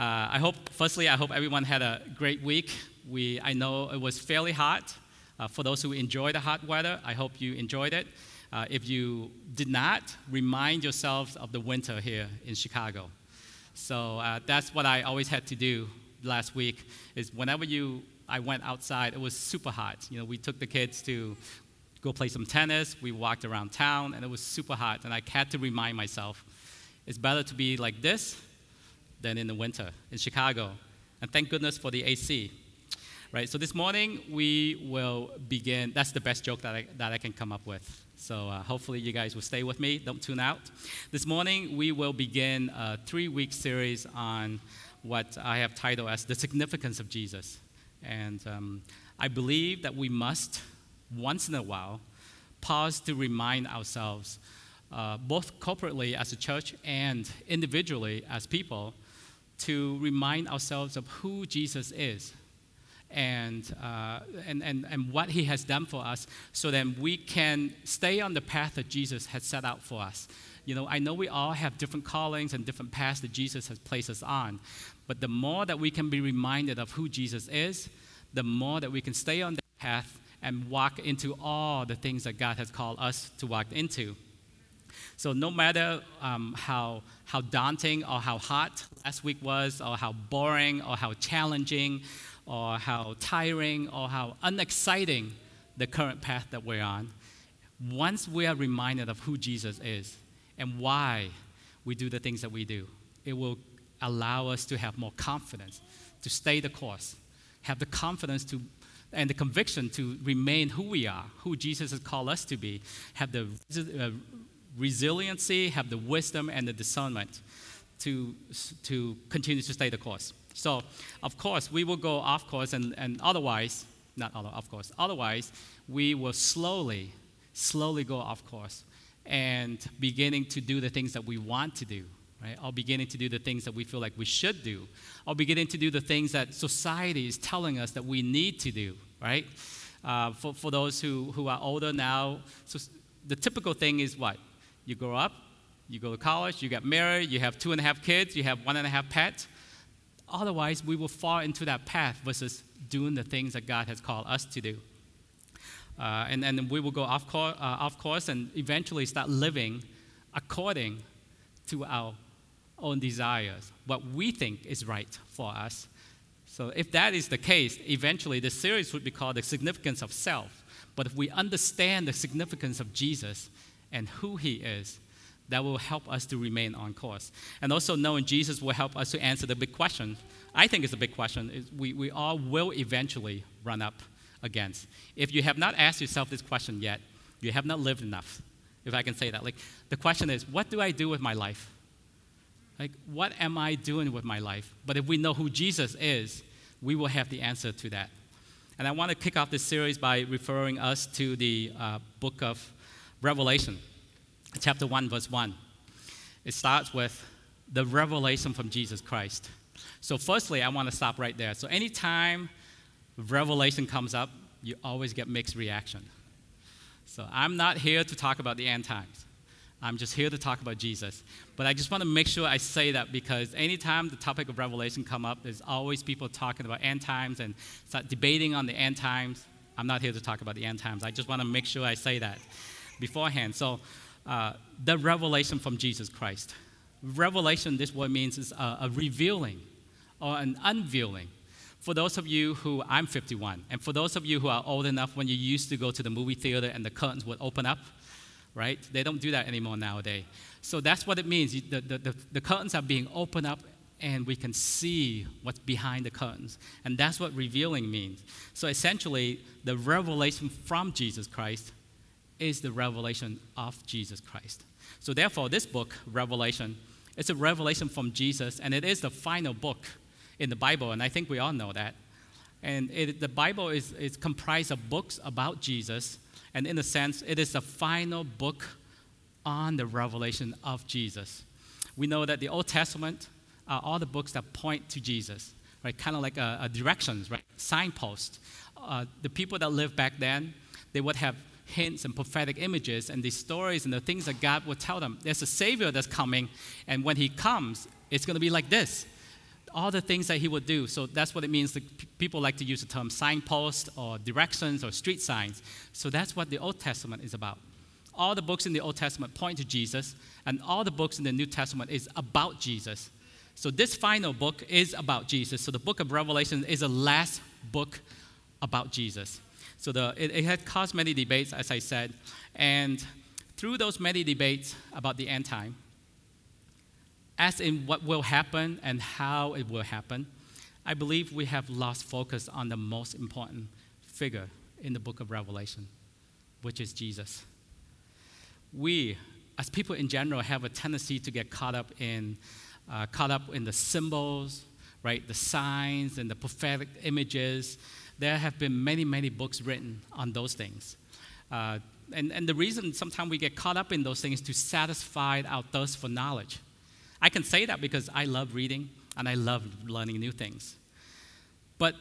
Uh, I hope, firstly, I hope everyone had a great week. We, I know it was fairly hot. Uh, for those who enjoy the hot weather, I hope you enjoyed it. Uh, if you did not, remind yourselves of the winter here in Chicago. So uh, that's what I always had to do last week. Is whenever you, I went outside, it was super hot. You know, we took the kids to go play some tennis. We walked around town, and it was super hot. And I had to remind myself, it's better to be like this than in the winter in Chicago. And thank goodness for the AC. Right, so this morning we will begin. That's the best joke that I, that I can come up with. So uh, hopefully you guys will stay with me. Don't tune out. This morning we will begin a three week series on what I have titled as The Significance of Jesus. And um, I believe that we must, once in a while, pause to remind ourselves, uh, both corporately as a church and individually as people, to remind ourselves of who Jesus is and, uh, and, and, and what he has done for us so that we can stay on the path that Jesus has set out for us. You know, I know we all have different callings and different paths that Jesus has placed us on, but the more that we can be reminded of who Jesus is, the more that we can stay on that path and walk into all the things that God has called us to walk into. So no matter um, how, how daunting or how hot last week was, or how boring or how challenging or how tiring or how unexciting the current path that we're on, once we are reminded of who Jesus is and why we do the things that we do, it will allow us to have more confidence, to stay the course, have the confidence to and the conviction to remain who we are, who Jesus has called us to be, have the uh, resiliency, have the wisdom and the discernment to, to continue to stay the course. So, of course, we will go off course, and, and otherwise, not other, of course, otherwise, we will slowly, slowly go off course and beginning to do the things that we want to do, right? Or beginning to do the things that we feel like we should do, or beginning to do the things that society is telling us that we need to do, right? Uh, for, for those who, who are older now, so the typical thing is what? You grow up, you go to college, you get married, you have two and a half kids, you have one and a half pets. Otherwise, we will fall into that path versus doing the things that God has called us to do. Uh, and then we will go off, course, uh, off course and eventually start living according to our own desires, what we think is right for us. So, if that is the case, eventually the series would be called The Significance of Self. But if we understand the significance of Jesus and who he is, that will help us to remain on course. And also knowing Jesus will help us to answer the big question. I think it's a big question. We, we all will eventually run up against. If you have not asked yourself this question yet, you have not lived enough, if I can say that. Like the question is, what do I do with my life? Like, what am I doing with my life? But if we know who Jesus is, we will have the answer to that. And I want to kick off this series by referring us to the uh, book of Revelation chapter 1, verse 1. It starts with the revelation from Jesus Christ. So, firstly, I want to stop right there. So, anytime revelation comes up, you always get mixed reaction. So, I'm not here to talk about the end times. I'm just here to talk about Jesus. But I just want to make sure I say that because anytime the topic of revelation come up, there's always people talking about end times and start debating on the end times. I'm not here to talk about the end times. I just want to make sure I say that beforehand. So uh, the revelation from Jesus Christ. Revelation, this word means is a, a revealing or an unveiling. For those of you who, I'm 51, and for those of you who are old enough when you used to go to the movie theater and the curtains would open up, right? They don't do that anymore nowadays. So that's what it means. The, the, the, the curtains are being opened up and we can see what's behind the curtains. And that's what revealing means. So essentially, the revelation from Jesus Christ is the revelation of Jesus Christ. So, therefore, this book, Revelation, it's a revelation from Jesus, and it is the final book in the Bible, and I think we all know that. And it, the Bible is, is comprised of books about Jesus, and in a sense, it is the final book on the revelation of Jesus. We know that the Old Testament are all the books that point to Jesus, right? Kind of like a, a directions, right? Signpost. Uh, the people that lived back then, they would have hints and prophetic images and these stories and the things that God would tell them. There's a Savior that's coming, and when He comes, it's going to be like this. All the things that He would do. So that's what it means. people like to use the term signpost or directions or street signs. So that's what the Old Testament is about. All the books in the Old Testament point to Jesus, and all the books in the New Testament is about Jesus. So this final book is about Jesus. So the book of Revelation is the last book about Jesus. So the, it, it had caused many debates, as I said. And through those many debates about the end time, as in what will happen and how it will happen, I believe we have lost focus on the most important figure in the book of Revelation, which is Jesus. We, as people in general, have a tendency to get caught up in, uh, caught up in the symbols, right, the signs and the prophetic images, there have been many, many books written on those things. Uh, and, and the reason sometimes we get caught up in those things is to satisfy our thirst for knowledge. I can say that because I love reading and I love learning new things. But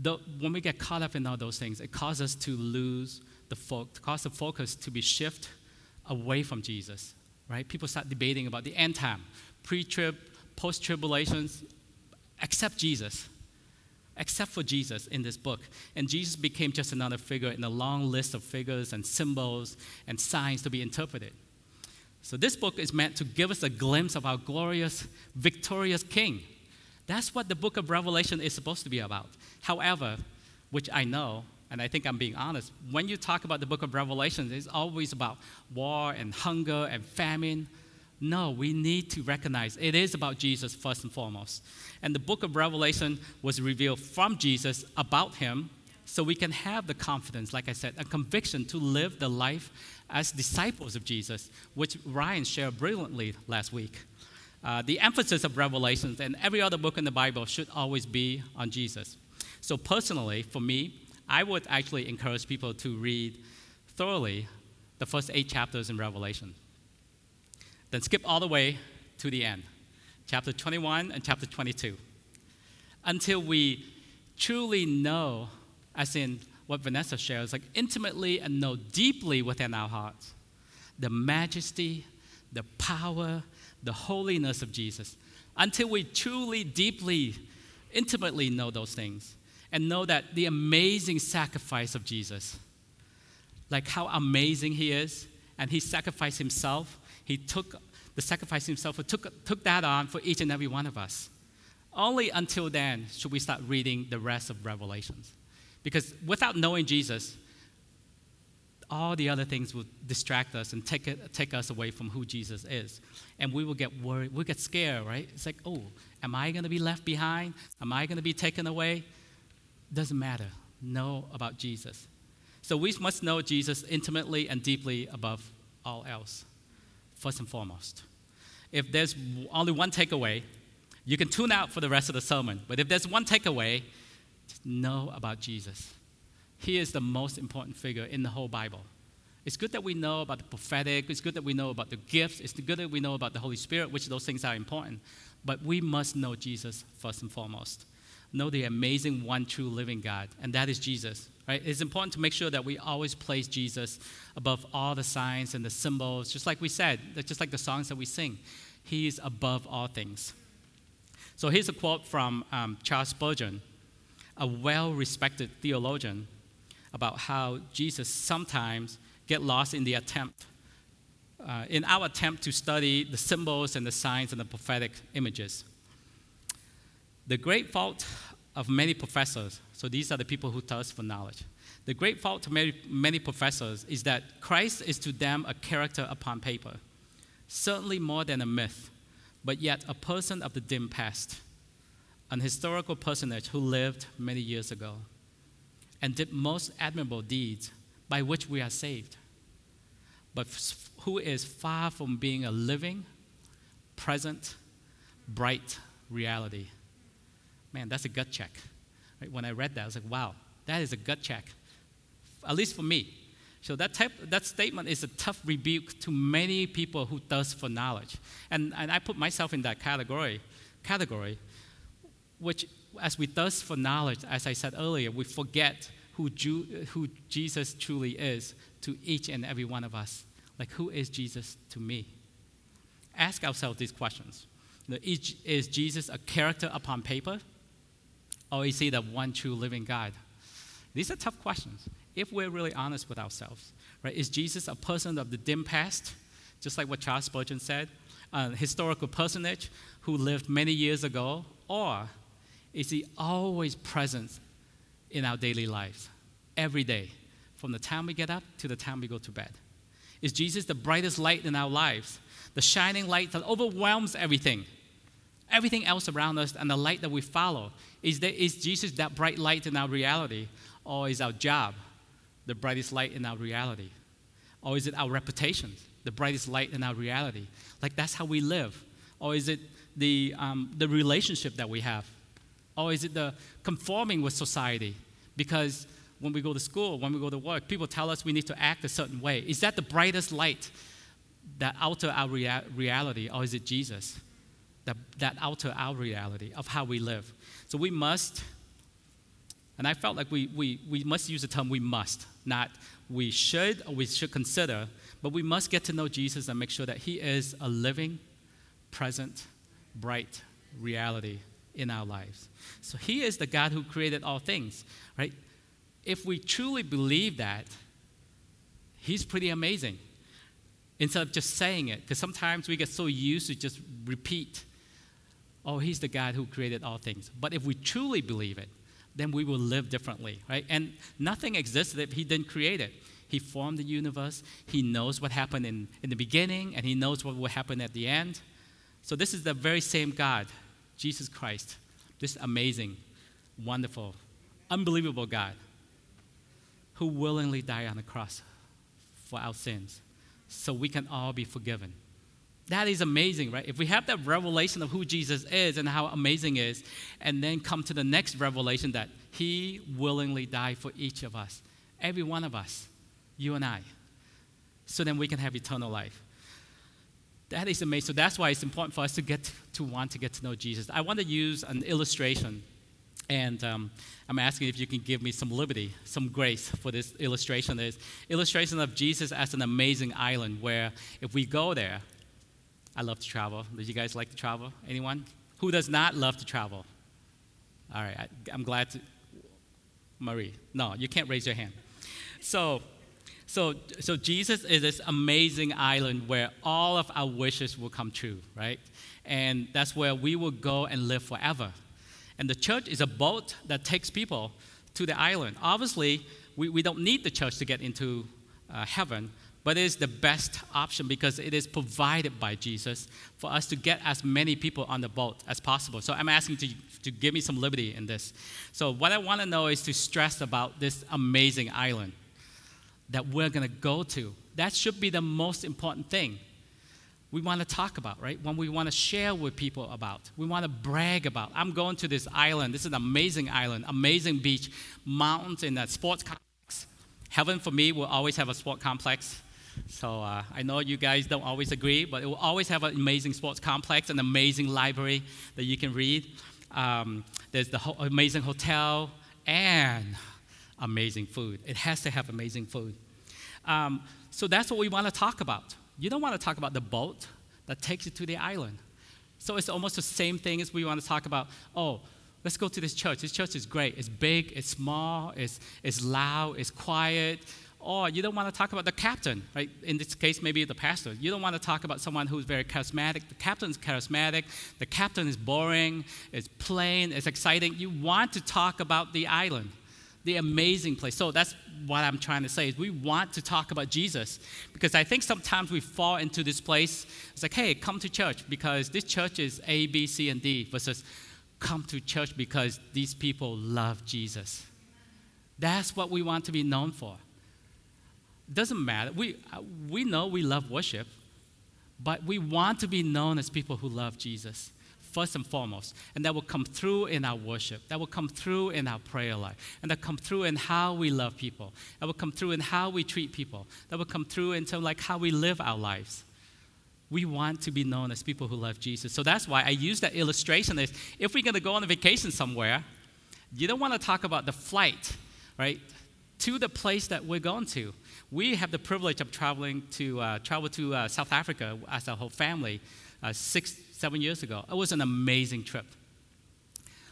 the, when we get caught up in all those things, it causes us to lose the focus, cause the focus to be shift away from Jesus, right? People start debating about the end time, pre-trib, post-tribulations, accept Jesus except for Jesus in this book. And Jesus became just another figure in a long list of figures and symbols and signs to be interpreted. So, this book is meant to give us a glimpse of our glorious, victorious King. That's what the book of Revelation is supposed to be about. However, which I know, and I think I'm being honest, when you talk about the book of Revelation, it's always about war and hunger and famine. No, we need to recognize it is about Jesus first and foremost. And the book of Revelation was revealed from Jesus about him so we can have the confidence, like I said, a conviction to live the life as disciples of Jesus, which Ryan shared brilliantly last week. Uh, the emphasis of Revelations and every other book in the Bible should always be on Jesus. So, personally, for me, I would actually encourage people to read thoroughly the first eight chapters in Revelation. Then skip all the way to the end, chapter 21 and chapter 22, until we truly know, as in what Vanessa shares, like intimately and know deeply within our hearts the majesty, the power, the holiness of Jesus. Until we truly, deeply, intimately know those things and know that the amazing sacrifice of Jesus, like how amazing He is, and He sacrificed Himself he took the sacrifice himself, took, took that on for each and every one of us. Only until then should we start reading the rest of Revelations. Because without knowing Jesus, all the other things will distract us and take, it, take us away from who Jesus is. And we will get worried, we'll get scared, right? It's like, oh, am I going to be left behind? Am I going to be taken away? Doesn't matter. Know about Jesus. So we must know Jesus intimately and deeply above all else first and foremost. If there's only one takeaway, you can tune out for the rest of the sermon. But if there's one takeaway, know about Jesus. He is the most important figure in the whole Bible. It's good that we know about the prophetic, it's good that we know about the gifts, it's good that we know about the Holy Spirit, which those things are important. But we must know Jesus first and foremost. Know the amazing one true living God, and that is Jesus. Right? It's important to make sure that we always place Jesus above all the signs and the symbols, just like we said, just like the songs that we sing. He is above all things. So here's a quote from um, Charles Spurgeon, a well respected theologian, about how Jesus sometimes get lost in the attempt, uh, in our attempt to study the symbols and the signs and the prophetic images. The great fault of many professors, so these are the people who thirst for knowledge. The great fault of many, many professors is that Christ is to them a character upon paper, certainly more than a myth, but yet a person of the dim past, an historical personage who lived many years ago and did most admirable deeds by which we are saved. but who is far from being a living, present, bright reality. Man, that's a gut check. Right? When I read that, I was like, wow, that is a gut check, at least for me. So that, type, that statement is a tough rebuke to many people who thirst for knowledge. And, and I put myself in that category, category, which as we thirst for knowledge, as I said earlier, we forget who, Ju- who Jesus truly is to each and every one of us. Like, who is Jesus to me? Ask ourselves these questions. Is Jesus a character upon paper? Oh, or is he the one true living God? These are tough questions if we're really honest with ourselves. Right? Is Jesus a person of the dim past, just like what Charles Spurgeon said, a historical personage who lived many years ago? Or is he always present in our daily lives, every day, from the time we get up to the time we go to bed? Is Jesus the brightest light in our lives, the shining light that overwhelms everything? Everything else around us and the light that we follow. Is, Jesus that bright light in our reality? Or is our job the brightest light in our reality? Or is it our reputation, the brightest light in our reality? Like that's how we live. Or is it the, um, the relationship that we have? Or is it the conforming with society? Because when we go to school, when we go to work, people tell us we need to act a certain way. Is that the brightest light that alter our rea- reality? Or is it Jesus? That, that alter our reality of how we live. So we must, and I felt like we, we, we must use the term we must, not we should or we should consider, but we must get to know Jesus and make sure that He is a living, present, bright reality in our lives. So He is the God who created all things, right? If we truly believe that, He's pretty amazing. Instead of just saying it, because sometimes we get so used to just repeat oh, he's the God who created all things. But if we truly believe it, then we will live differently, right? And nothing existed if he didn't create it. He formed the universe, he knows what happened in, in the beginning, and he knows what will happen at the end. So, this is the very same God, Jesus Christ, this amazing, wonderful, unbelievable God who willingly died on the cross for our sins so we can all be forgiven. That is amazing, right? If we have that revelation of who Jesus is and how amazing is, and then come to the next revelation that he willingly died for each of us, every one of us, you and I, so then we can have eternal life. That is amazing. So that's why it's important for us to get to want to get to know Jesus. I want to use an illustration, and um, I'm asking if you can give me some liberty, some grace for this illustration. Is illustration of Jesus as an amazing island where if we go there, I love to travel. Do you guys like to travel? Anyone? Who does not love to travel? All right, I, am glad to. Marie, no, you can't raise your hand. So, so, so Jesus is this amazing island where all of our wishes will come true, right? And that's where we will go and live forever. And the church is a boat that takes people to the island. Obviously, we, we don't need the church to get into uh, heaven, but it is the best option because it is provided by Jesus for us to get as many people on the boat as possible. So I'm asking to, to give me some liberty in this. So, what I want to know is to stress about this amazing island that we're going to go to. That should be the most important thing we want to talk about, right? When we want to share with people about, we want to brag about. I'm going to this island. This is an amazing island, amazing beach, mountains, and a sports complex. Heaven for me will always have a sport complex. So uh, I know you guys don't always agree, but it will always have an amazing sports complex, an amazing library that you can read. Um, there's the ho- amazing hotel and amazing food. It has to have amazing food. Um, so that's what we want to talk about. You don't want to talk about the boat that takes you to the island. So it's almost the same thing as we want to talk about, oh, let's go to this church. This church is great. It's big, it's small, it's, it's loud, it's quiet. Or you don't want to talk about the captain, right? In this case, maybe the pastor. You don't want to talk about someone who's very charismatic. The captain's charismatic. The captain is boring, it's plain, it's exciting. You want to talk about the island, the amazing place. So that's what I'm trying to say is we want to talk about Jesus because I think sometimes we fall into this place. It's like, hey, come to church because this church is A, B, C, and D versus come to church because these people love Jesus. That's what we want to be known for doesn't matter. We, uh, we know we love worship, but we want to be known as people who love Jesus first and foremost. And that will come through in our worship. That will come through in our prayer life. And that come through in how we love people. That will come through in how we treat people. That will come through in terms like how we live our lives. We want to be known as people who love Jesus. So that's why I use that illustration is if we're to go on a vacation somewhere, you don't want to talk about the flight, right, to the place that we're going to. We have the privilege of traveling to uh, travel to uh, South Africa as a whole family uh, six, seven years ago. It was an amazing trip.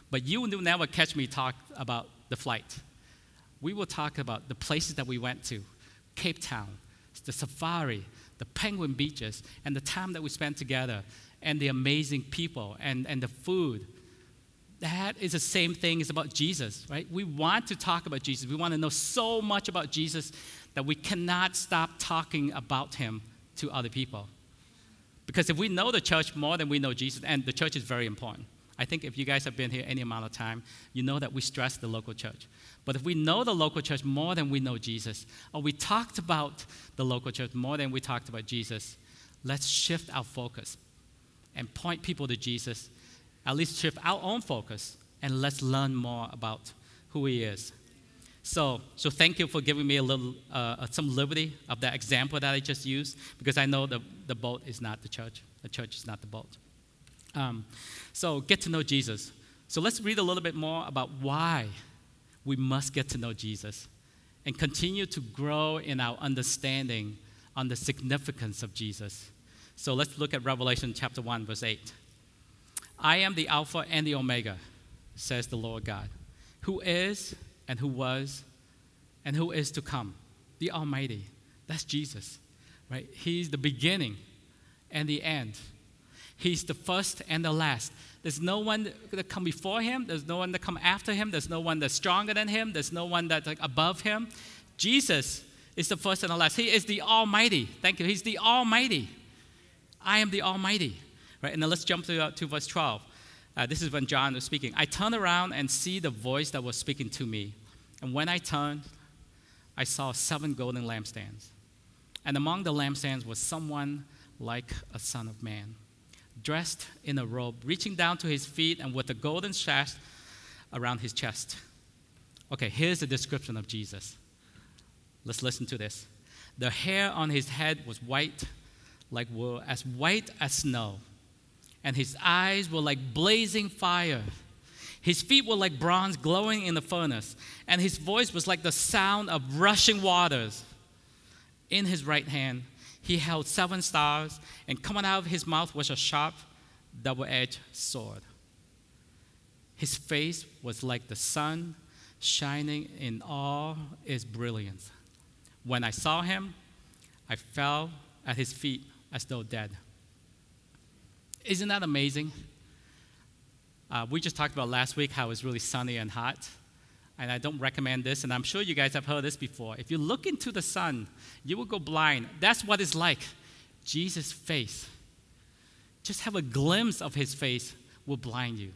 But you will never catch me talk about the flight. We will talk about the places that we went to Cape Town, the safari, the penguin beaches, and the time that we spent together, and the amazing people, and, and the food. That is the same thing as about Jesus, right? We want to talk about Jesus. We want to know so much about Jesus that we cannot stop talking about him to other people. Because if we know the church more than we know Jesus, and the church is very important. I think if you guys have been here any amount of time, you know that we stress the local church. But if we know the local church more than we know Jesus, or we talked about the local church more than we talked about Jesus, let's shift our focus and point people to Jesus, at least shift our own focus, and let's learn more about who He is. So, so thank you for giving me a little, uh, some liberty of that example that I just used, because I know the, the boat is not the church. The church is not the boat. Um, so, get to know Jesus. So, let's read a little bit more about why we must get to know Jesus and continue to grow in our understanding on the significance of Jesus. So, let's look at Revelation chapter 1, verse 8. I am the Alpha and the Omega, says the Lord God, who is and who was and who is to come, the Almighty. That's Jesus, right? He's the beginning and the end. He's the first and the last. There's no one that come before him. There's no one that come after him. There's no one that's stronger than him. There's no one that's like above him. Jesus is the first and the last. He is the Almighty. Thank you. He's the Almighty. I am the Almighty. Right? And then let's jump to, uh, to verse 12. Uh, this is when John was speaking. I turn around and see the voice that was speaking to me. And when I turned, I saw seven golden lampstands. And among the lampstands was someone like a son of man dressed in a robe, reaching down to his feet and with a golden sash around his chest. Okay, here's the description of Jesus. Let's listen to this. The hair on his head was white like wool, as white as snow, and his eyes were like blazing fire. His feet were like bronze glowing in the furnace, and his voice was like the sound of rushing waters. In his right hand, he held seven stars, and coming out of his mouth was a sharp, double edged sword. His face was like the sun shining in all its brilliance. When I saw him, I fell at his feet as though dead. Isn't that amazing? Uh, we just talked about last week how it's really sunny and hot and I don't recommend this, and I'm sure you guys have heard this before. If you look into the sun, you will go blind. That's what it's like. Jesus' face. Just have a glimpse of his face will blind you.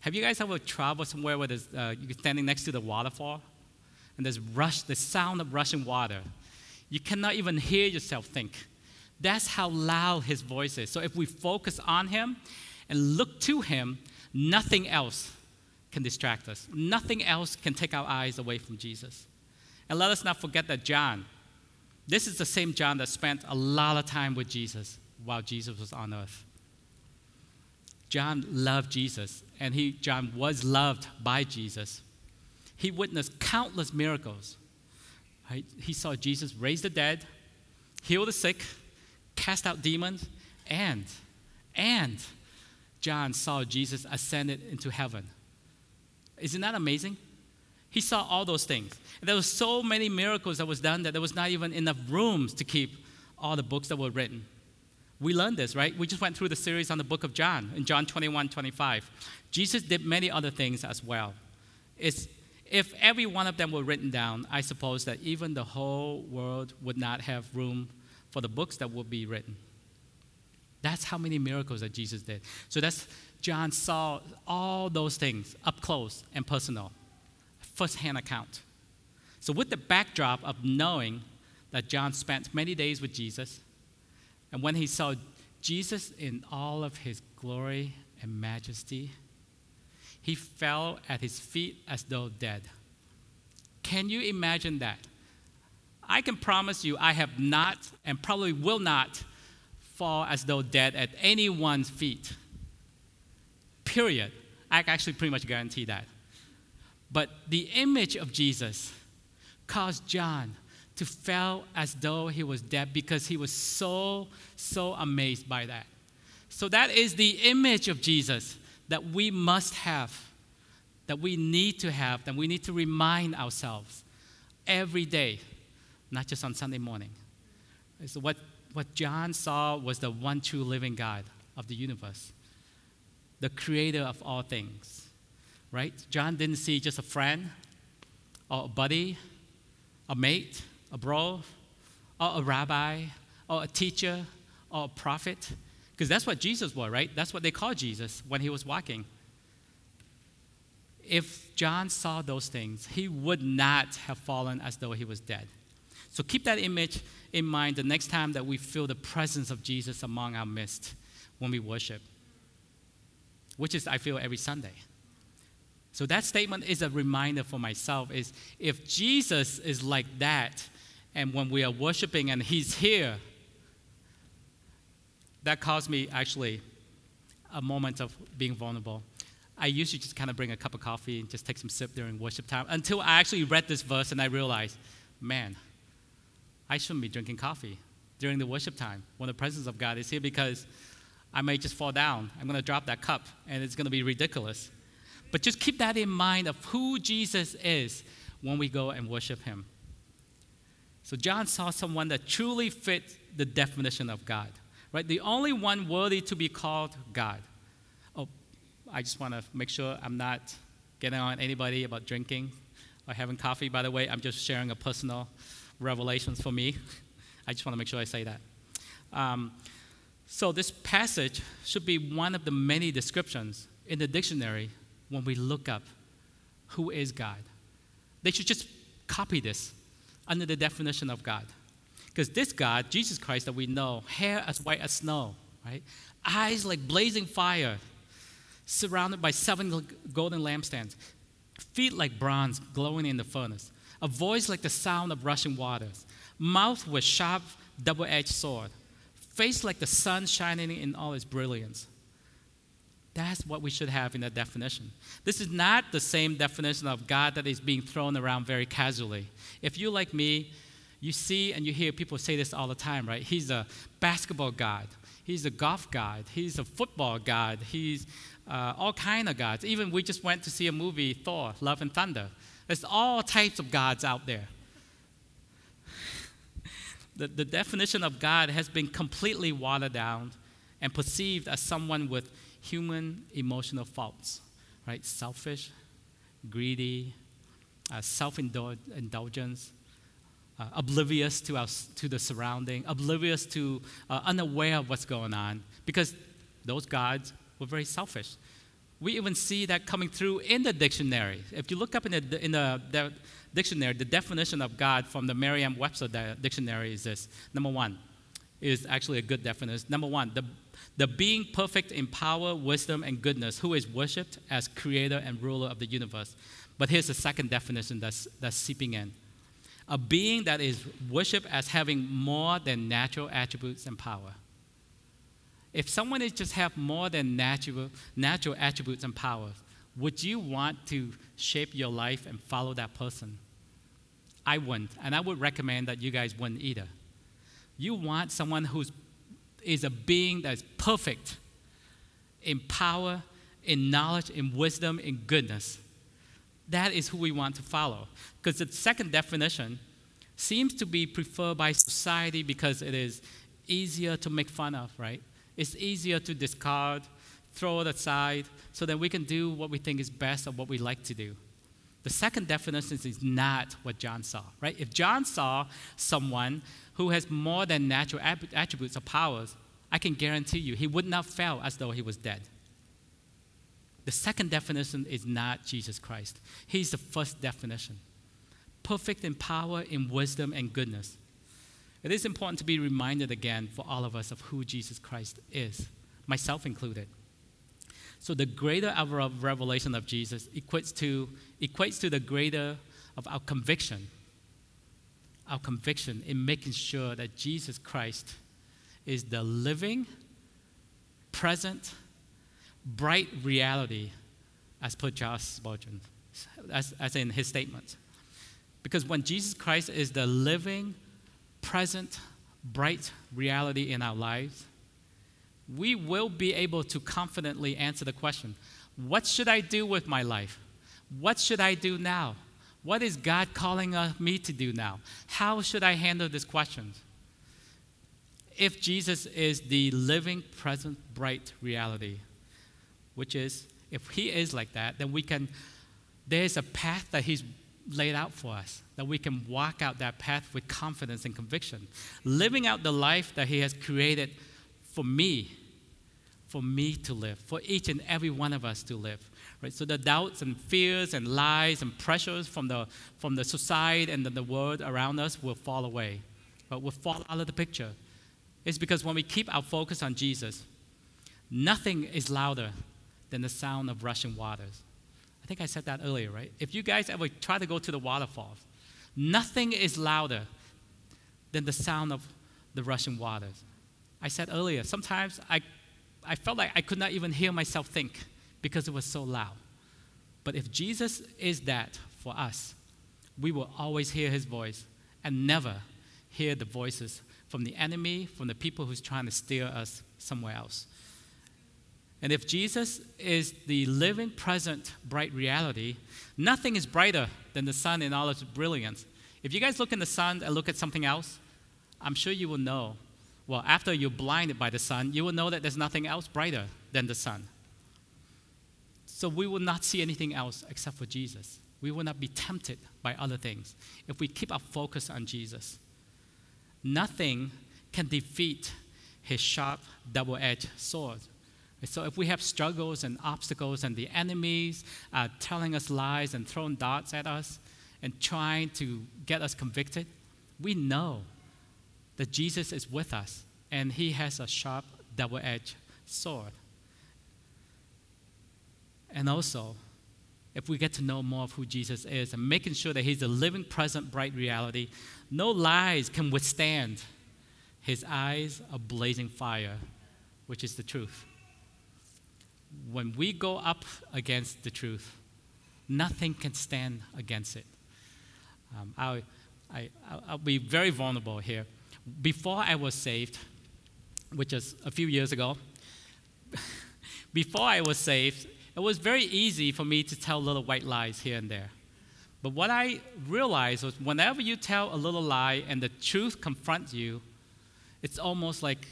Have you guys ever traveled somewhere where there's, uh, you're standing next to the waterfall and there's rush, the sound of rushing water? You cannot even hear yourself think. That's how loud his voice is. So if we focus on him and look to him, nothing else can distract us. Nothing else can take our eyes away from Jesus. And let us not forget that John, this is the same John that spent a lot of time with Jesus while Jesus was on earth. John loved Jesus, and he, John was loved by Jesus. He witnessed countless miracles. He saw Jesus raise the dead, heal the sick, cast out demons, and, and John saw Jesus ascended into heaven. Isn't that amazing? He saw all those things. And there were so many miracles that was done that there was not even enough rooms to keep all the books that were written. We learned this, right? We just went through the series on the book of John, in John 21, 25. Jesus did many other things as well. It's, if every one of them were written down, I suppose that even the whole world would not have room for the books that would be written. That's how many miracles that Jesus did. So that's John saw all those things up close and personal, first hand account. So, with the backdrop of knowing that John spent many days with Jesus. And when he saw Jesus in all of his glory and majesty, he fell at his feet as though dead. Can you imagine that? I can promise you, I have not and probably will not fall as though dead at anyone's feet. Period. I actually pretty much guarantee that. But the image of Jesus caused John to feel as though he was dead because he was so, so amazed by that. So, that is the image of Jesus that we must have, that we need to have, that we need to remind ourselves every day, not just on Sunday morning. So, what, what John saw was the one true living God of the universe, the creator of all things, right? John didn't see just a friend or a buddy, a mate a bro, or a rabbi, or a teacher, or a prophet. Because that's what Jesus was, right? That's what they called Jesus when he was walking. If John saw those things, he would not have fallen as though he was dead. So keep that image in mind the next time that we feel the presence of Jesus among our midst when we worship, which is, I feel, every Sunday. So that statement is a reminder for myself is if Jesus is like that, and when we are worshiping and He's here, that caused me actually a moment of being vulnerable. I usually just kind of bring a cup of coffee and just take some sip during worship time until I actually read this verse and I realized, man, I shouldn't be drinking coffee during the worship time when the presence of God is here because I may just fall down. I'm going to drop that cup and it's going to be ridiculous. But just keep that in mind of who Jesus is when we go and worship Him. So John saw someone that truly fit the definition of God, right? The only one worthy to be called God. Oh, I just want to make sure I'm not getting on anybody about drinking or having coffee. By the way, I'm just sharing a personal revelations for me. I just want to make sure I say that. Um, so this passage should be one of the many descriptions in the dictionary when we look up who is God. They should just copy this under the definition of God. Because this God, Jesus Christ that we know, hair as white as snow, right? Eyes like blazing fire, surrounded by seven golden lampstands, feet like bronze glowing in the furnace, a voice like the sound of rushing waters, mouth with sharp double edged sword, face like the sun shining in all its brilliance. That's what we should have in that definition. This is not the same definition of God that is being thrown around very casually. If you like me, you see and you hear people say this all the time, right? He's a basketball god. He's a golf god. He's a football god. He's uh, all kind of gods. Even we just went to see a movie, Thor: Love and Thunder. There's all types of gods out there. the, the definition of God has been completely watered down and perceived as someone with human emotional faults, right? Selfish, greedy, uh, self indulgence, uh, oblivious to, our, to the surrounding, oblivious to, uh, unaware of what's going on, because those gods were very selfish. We even see that coming through in the dictionary. If you look up in the, in the, the dictionary, the definition of God from the Merriam Webster dictionary is this number one, is actually a good definition. Number one, the the being perfect in power, wisdom, and goodness, who is worshipped as creator and ruler of the universe. But here's the second definition that's, that's seeping in a being that is worshipped as having more than natural attributes and power. If someone is just have more than natural, natural attributes and powers, would you want to shape your life and follow that person? I wouldn't, and I would recommend that you guys wouldn't either. You want someone who's is a being that is perfect in power, in knowledge, in wisdom, in goodness. That is who we want to follow. Because the second definition seems to be preferred by society because it is easier to make fun of, right? It's easier to discard, throw it aside, so that we can do what we think is best or what we like to do. The second definition is not what John saw, right? If John saw someone who has more than natural attributes or powers, I can guarantee you he would not fail as though he was dead. The second definition is not Jesus Christ. He's the first definition perfect in power, in wisdom, and goodness. It is important to be reminded again for all of us of who Jesus Christ is, myself included. So the greater our revelation of Jesus equates to, equates to the greater of our conviction. Our conviction in making sure that Jesus Christ is the living, present, bright reality, as per Charles Spurgeon, as, as in his statement. Because when Jesus Christ is the living, present, bright reality in our lives, we will be able to confidently answer the question what should I do with my life? What should I do now? What is God calling uh, me to do now? How should I handle these questions? If Jesus is the living, present, bright reality, which is, if He is like that, then we can, there's a path that He's laid out for us, that we can walk out that path with confidence and conviction, living out the life that He has created for me, for me to live, for each and every one of us to live. Right? So the doubts and fears and lies and pressures from the, from the society and the, the world around us will fall away, but will fall out of the picture. It's because when we keep our focus on Jesus, nothing is louder than the sound of rushing waters. I think I said that earlier, right? If you guys ever try to go to the waterfalls, nothing is louder than the sound of the rushing waters. I said earlier, sometimes I, I felt like I could not even hear myself think because it was so loud. But if Jesus is that for us, we will always hear his voice and never hear the voices from the enemy, from the people who's trying to steer us somewhere else. And if Jesus is the living, present, bright reality, nothing is brighter than the sun in all its brilliance. If you guys look in the sun and look at something else, I'm sure you will know. Well, after you're blinded by the sun, you will know that there's nothing else brighter than the sun. So we will not see anything else except for Jesus. We will not be tempted by other things if we keep our focus on Jesus. Nothing can defeat his sharp, double edged sword. So if we have struggles and obstacles and the enemies uh, telling us lies and throwing darts at us and trying to get us convicted, we know that Jesus is with us and he has a sharp, double edged sword. And also, if we get to know more of who Jesus is and making sure that he's a living, present, bright reality, no lies can withstand his eyes a blazing fire, which is the truth when we go up against the truth, nothing can stand against it. Um, I'll, I, I'll be very vulnerable here. Before I was saved, which is a few years ago, before I was saved, it was very easy for me to tell little white lies here and there. But what I realized was whenever you tell a little lie and the truth confronts you, it's almost like,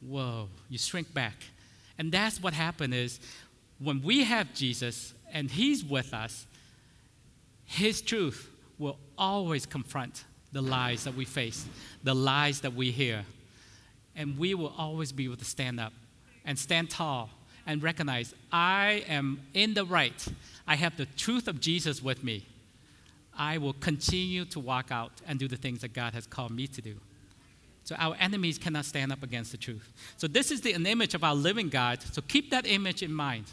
whoa, you shrink back and that's what happened is when we have Jesus and he's with us, his truth will always confront the lies that we face, the lies that we hear. And we will always be able to stand up and stand tall and recognize I am in the right. I have the truth of Jesus with me. I will continue to walk out and do the things that God has called me to do. So our enemies cannot stand up against the truth. So this is the image of our living God. So keep that image in mind.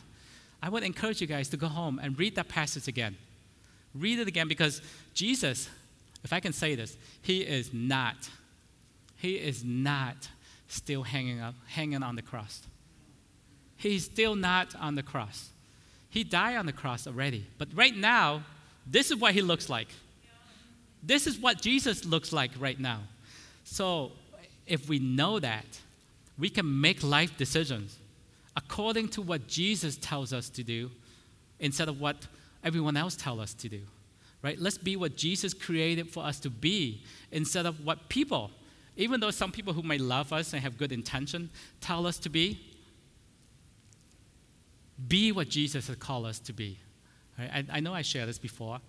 I would encourage you guys to go home and read that passage again. Read it again because Jesus, if I can say this, he is not, he is not still hanging up, hanging on the cross. He's still not on the cross. He died on the cross already. But right now, this is what he looks like. This is what Jesus looks like right now. So, if we know that, we can make life decisions according to what Jesus tells us to do instead of what everyone else tells us to do. Right? Let's be what Jesus created for us to be instead of what people, even though some people who may love us and have good intention, tell us to be. Be what Jesus has called us to be. Right? I, I know I shared this before.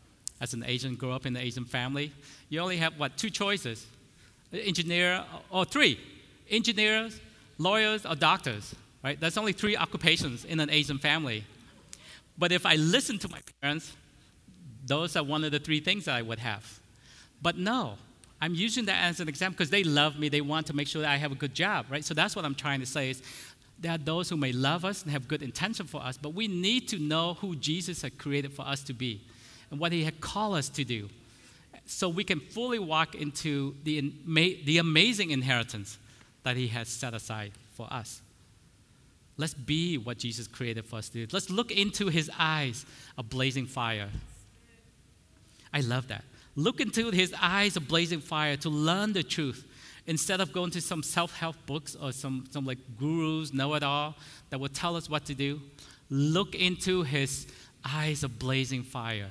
As an Asian, grew up in an Asian family, you only have what two choices engineer, or three engineers, lawyers, or doctors, right? That's only three occupations in an Asian family. But if I listen to my parents, those are one of the three things that I would have. But no, I'm using that as an example because they love me. They want to make sure that I have a good job, right? So that's what I'm trying to say is there are those who may love us and have good intention for us, but we need to know who Jesus had created for us to be and what he had called us to do so we can fully walk into the, the amazing inheritance that he has set aside for us. Let's be what Jesus created for us to do. Let's look into his eyes of blazing fire. I love that. Look into his eyes of blazing fire to learn the truth instead of going to some self help books or some, some like gurus, know it all, that will tell us what to do. Look into his eyes of blazing fire.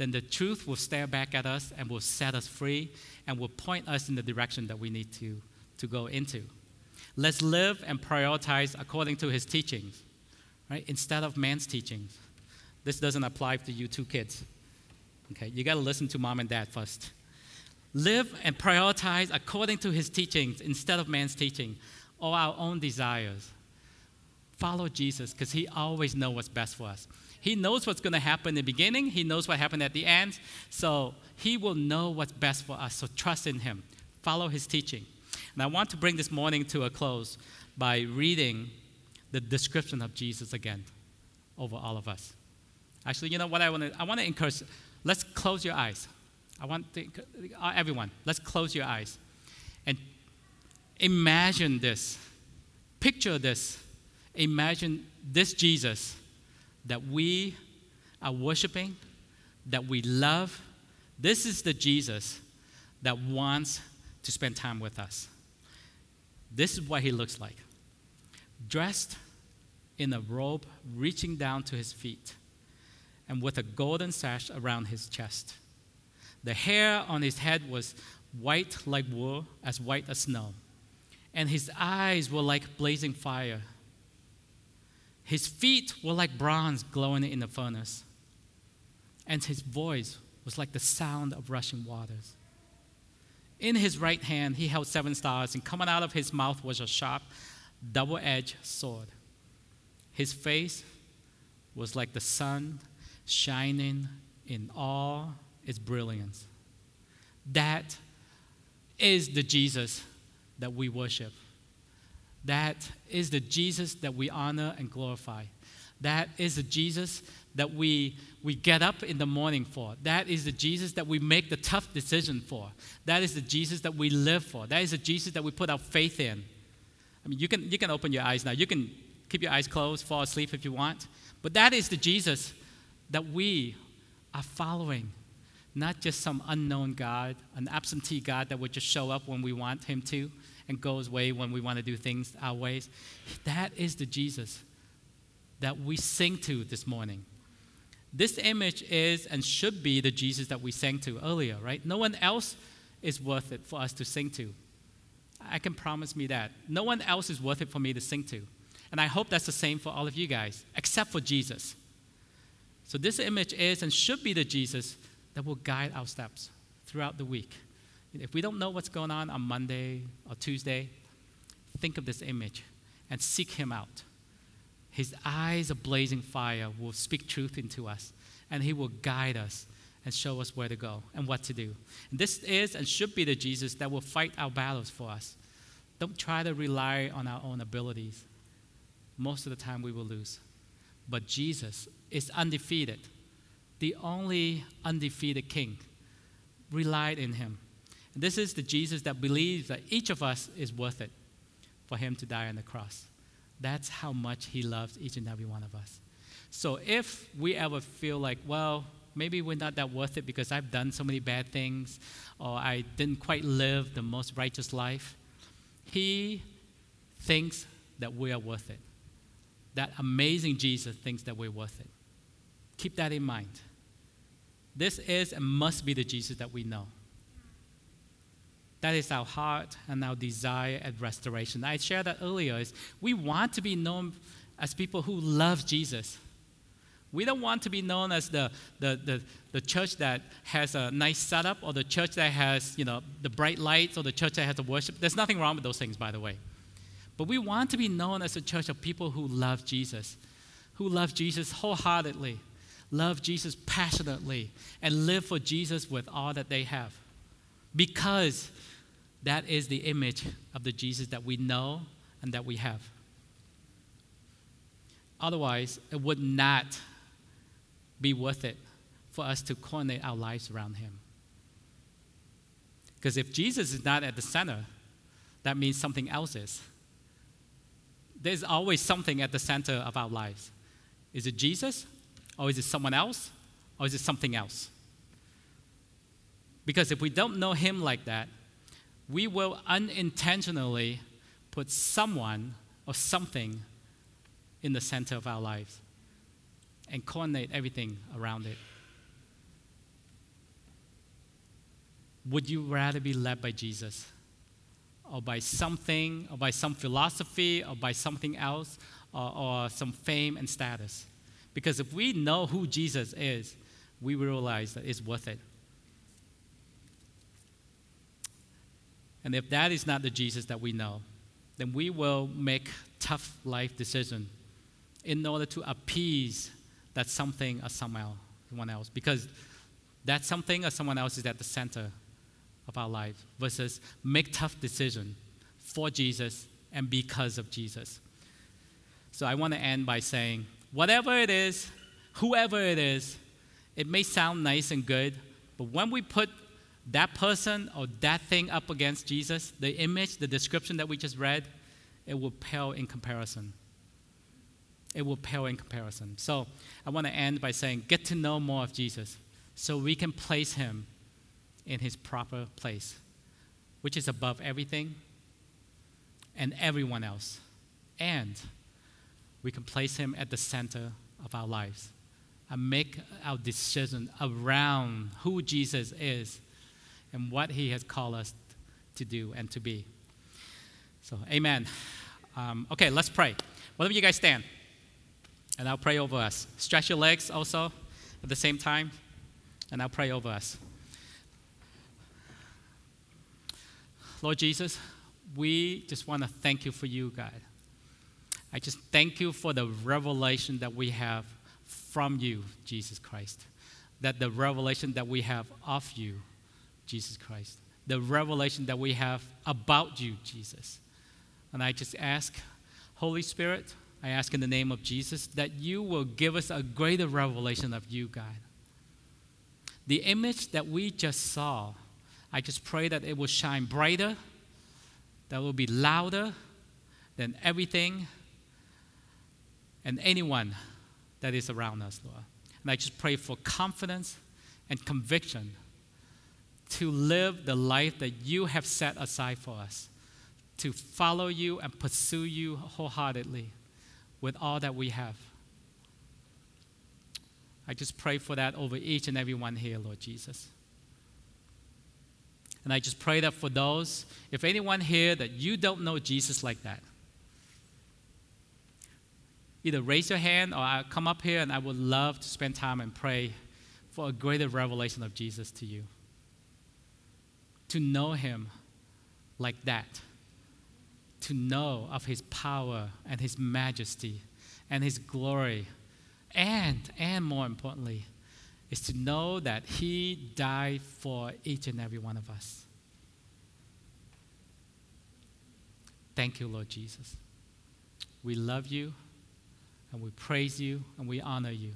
Then the truth will stare back at us and will set us free and will point us in the direction that we need to, to go into. Let's live and prioritize according to his teachings, right? Instead of man's teachings. This doesn't apply to you two kids. Okay, you got to listen to mom and dad first. Live and prioritize according to his teachings instead of man's teaching or our own desires. Follow Jesus because he always knows what's best for us. He knows what's going to happen in the beginning, he knows what happened at the end. So he will know what's best for us. So trust in him. Follow his teaching. And I want to bring this morning to a close by reading the description of Jesus again over all of us. Actually, you know what I want to I want to encourage Let's close your eyes. I want to, uh, everyone, let's close your eyes and imagine this. Picture this. Imagine this Jesus that we are worshiping, that we love. This is the Jesus that wants to spend time with us. This is what he looks like dressed in a robe reaching down to his feet and with a golden sash around his chest. The hair on his head was white like wool, as white as snow, and his eyes were like blazing fire. His feet were like bronze glowing in the furnace, and his voice was like the sound of rushing waters. In his right hand, he held seven stars, and coming out of his mouth was a sharp, double edged sword. His face was like the sun shining in all its brilliance. That is the Jesus that we worship. That is the Jesus that we honor and glorify. That is the Jesus that we, we get up in the morning for. That is the Jesus that we make the tough decision for. That is the Jesus that we live for. That is the Jesus that we put our faith in. I mean, you can, you can open your eyes now. You can keep your eyes closed, fall asleep if you want. But that is the Jesus that we are following not just some unknown God, an absentee God that would just show up when we want him to and goes away when we want to do things our ways. That is the Jesus that we sing to this morning. This image is and should be the Jesus that we sang to earlier, right? No one else is worth it for us to sing to. I can promise me that. No one else is worth it for me to sing to. And I hope that's the same for all of you guys, except for Jesus. So, this image is and should be the Jesus that will guide our steps throughout the week. If we don't know what's going on on Monday or Tuesday, think of this image and seek Him out. His eyes of blazing fire will speak truth into us, and He will guide us and show us where to go and what to do. And this is and should be the Jesus that will fight our battles for us. Don't try to rely on our own abilities. Most of the time, we will lose. But Jesus is undefeated. The only undefeated king relied in him. This is the Jesus that believes that each of us is worth it for him to die on the cross. That's how much he loves each and every one of us. So if we ever feel like, well, maybe we're not that worth it because I've done so many bad things or I didn't quite live the most righteous life, he thinks that we are worth it that amazing Jesus thinks that we're worth it. Keep that in mind. This is and must be the Jesus that we know. That is our heart and our desire at restoration. I shared that earlier. Is we want to be known as people who love Jesus. We don't want to be known as the, the, the, the, church that has a nice setup or the church that has you know, the bright lights or the church that has a worship. There's nothing wrong with those things, by the way. But we want to be known as a church of people who love Jesus, who love Jesus wholeheartedly, love Jesus passionately, and live for Jesus with all that they have. because that is the image of the Jesus that we know and that we have. Otherwise, it would not be worth it for us to coordinate our lives around Him. Because if Jesus is not at the center, that means something else is. There's always something at the center of our lives. Is it Jesus? Or is it someone else? Or is it something else? Because if we don't know Him like that, we will unintentionally put someone or something in the center of our lives and coordinate everything around it. Would you rather be led by Jesus or by something, or by some philosophy, or by something else, or, or some fame and status? Because if we know who Jesus is, we realize that it's worth it. And if that is not the Jesus that we know, then we will make tough life decisions in order to appease that something or someone else. Because that something or someone else is at the center of our life versus make tough decisions for Jesus and because of Jesus. So I want to end by saying, whatever it is, whoever it is, it may sound nice and good, but when we put that person or that thing up against Jesus, the image, the description that we just read, it will pale in comparison. It will pale in comparison. So I want to end by saying, get to know more of Jesus so we can place him in his proper place, which is above everything and everyone else. And we can place him at the center of our lives and make our decision around who Jesus is and what He has called us to do and to be. So, amen. Um, okay, let's pray. Why don't you guys stand, and I'll pray over us. Stretch your legs also at the same time, and I'll pray over us. Lord Jesus, we just want to thank you for you, God. I just thank you for the revelation that we have from you, Jesus Christ. That the revelation that we have of you Jesus Christ, the revelation that we have about you, Jesus. And I just ask, Holy Spirit, I ask in the name of Jesus that you will give us a greater revelation of you, God. The image that we just saw, I just pray that it will shine brighter, that will be louder than everything and anyone that is around us, Lord. And I just pray for confidence and conviction to live the life that you have set aside for us, to follow you and pursue you wholeheartedly with all that we have. I just pray for that over each and every one here, Lord Jesus. And I just pray that for those, if anyone here that you don't know Jesus like that, either raise your hand or I'll come up here and I would love to spend time and pray for a greater revelation of Jesus to you to know Him like that, to know of His power and His majesty and His glory, and, and more importantly, is to know that He died for each and every one of us. Thank you, Lord Jesus. We love you and we praise you and we honor you.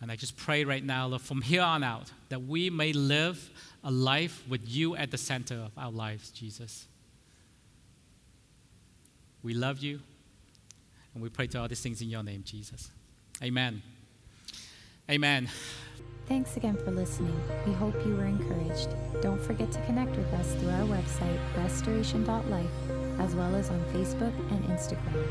And I just pray right now, Lord, from here on out, that we may live a life with you at the center of our lives, Jesus. We love you, and we pray to all these things in your name, Jesus. Amen. Amen. Thanks again for listening. We hope you were encouraged. Don't forget to connect with us through our website, restoration.life, as well as on Facebook and Instagram.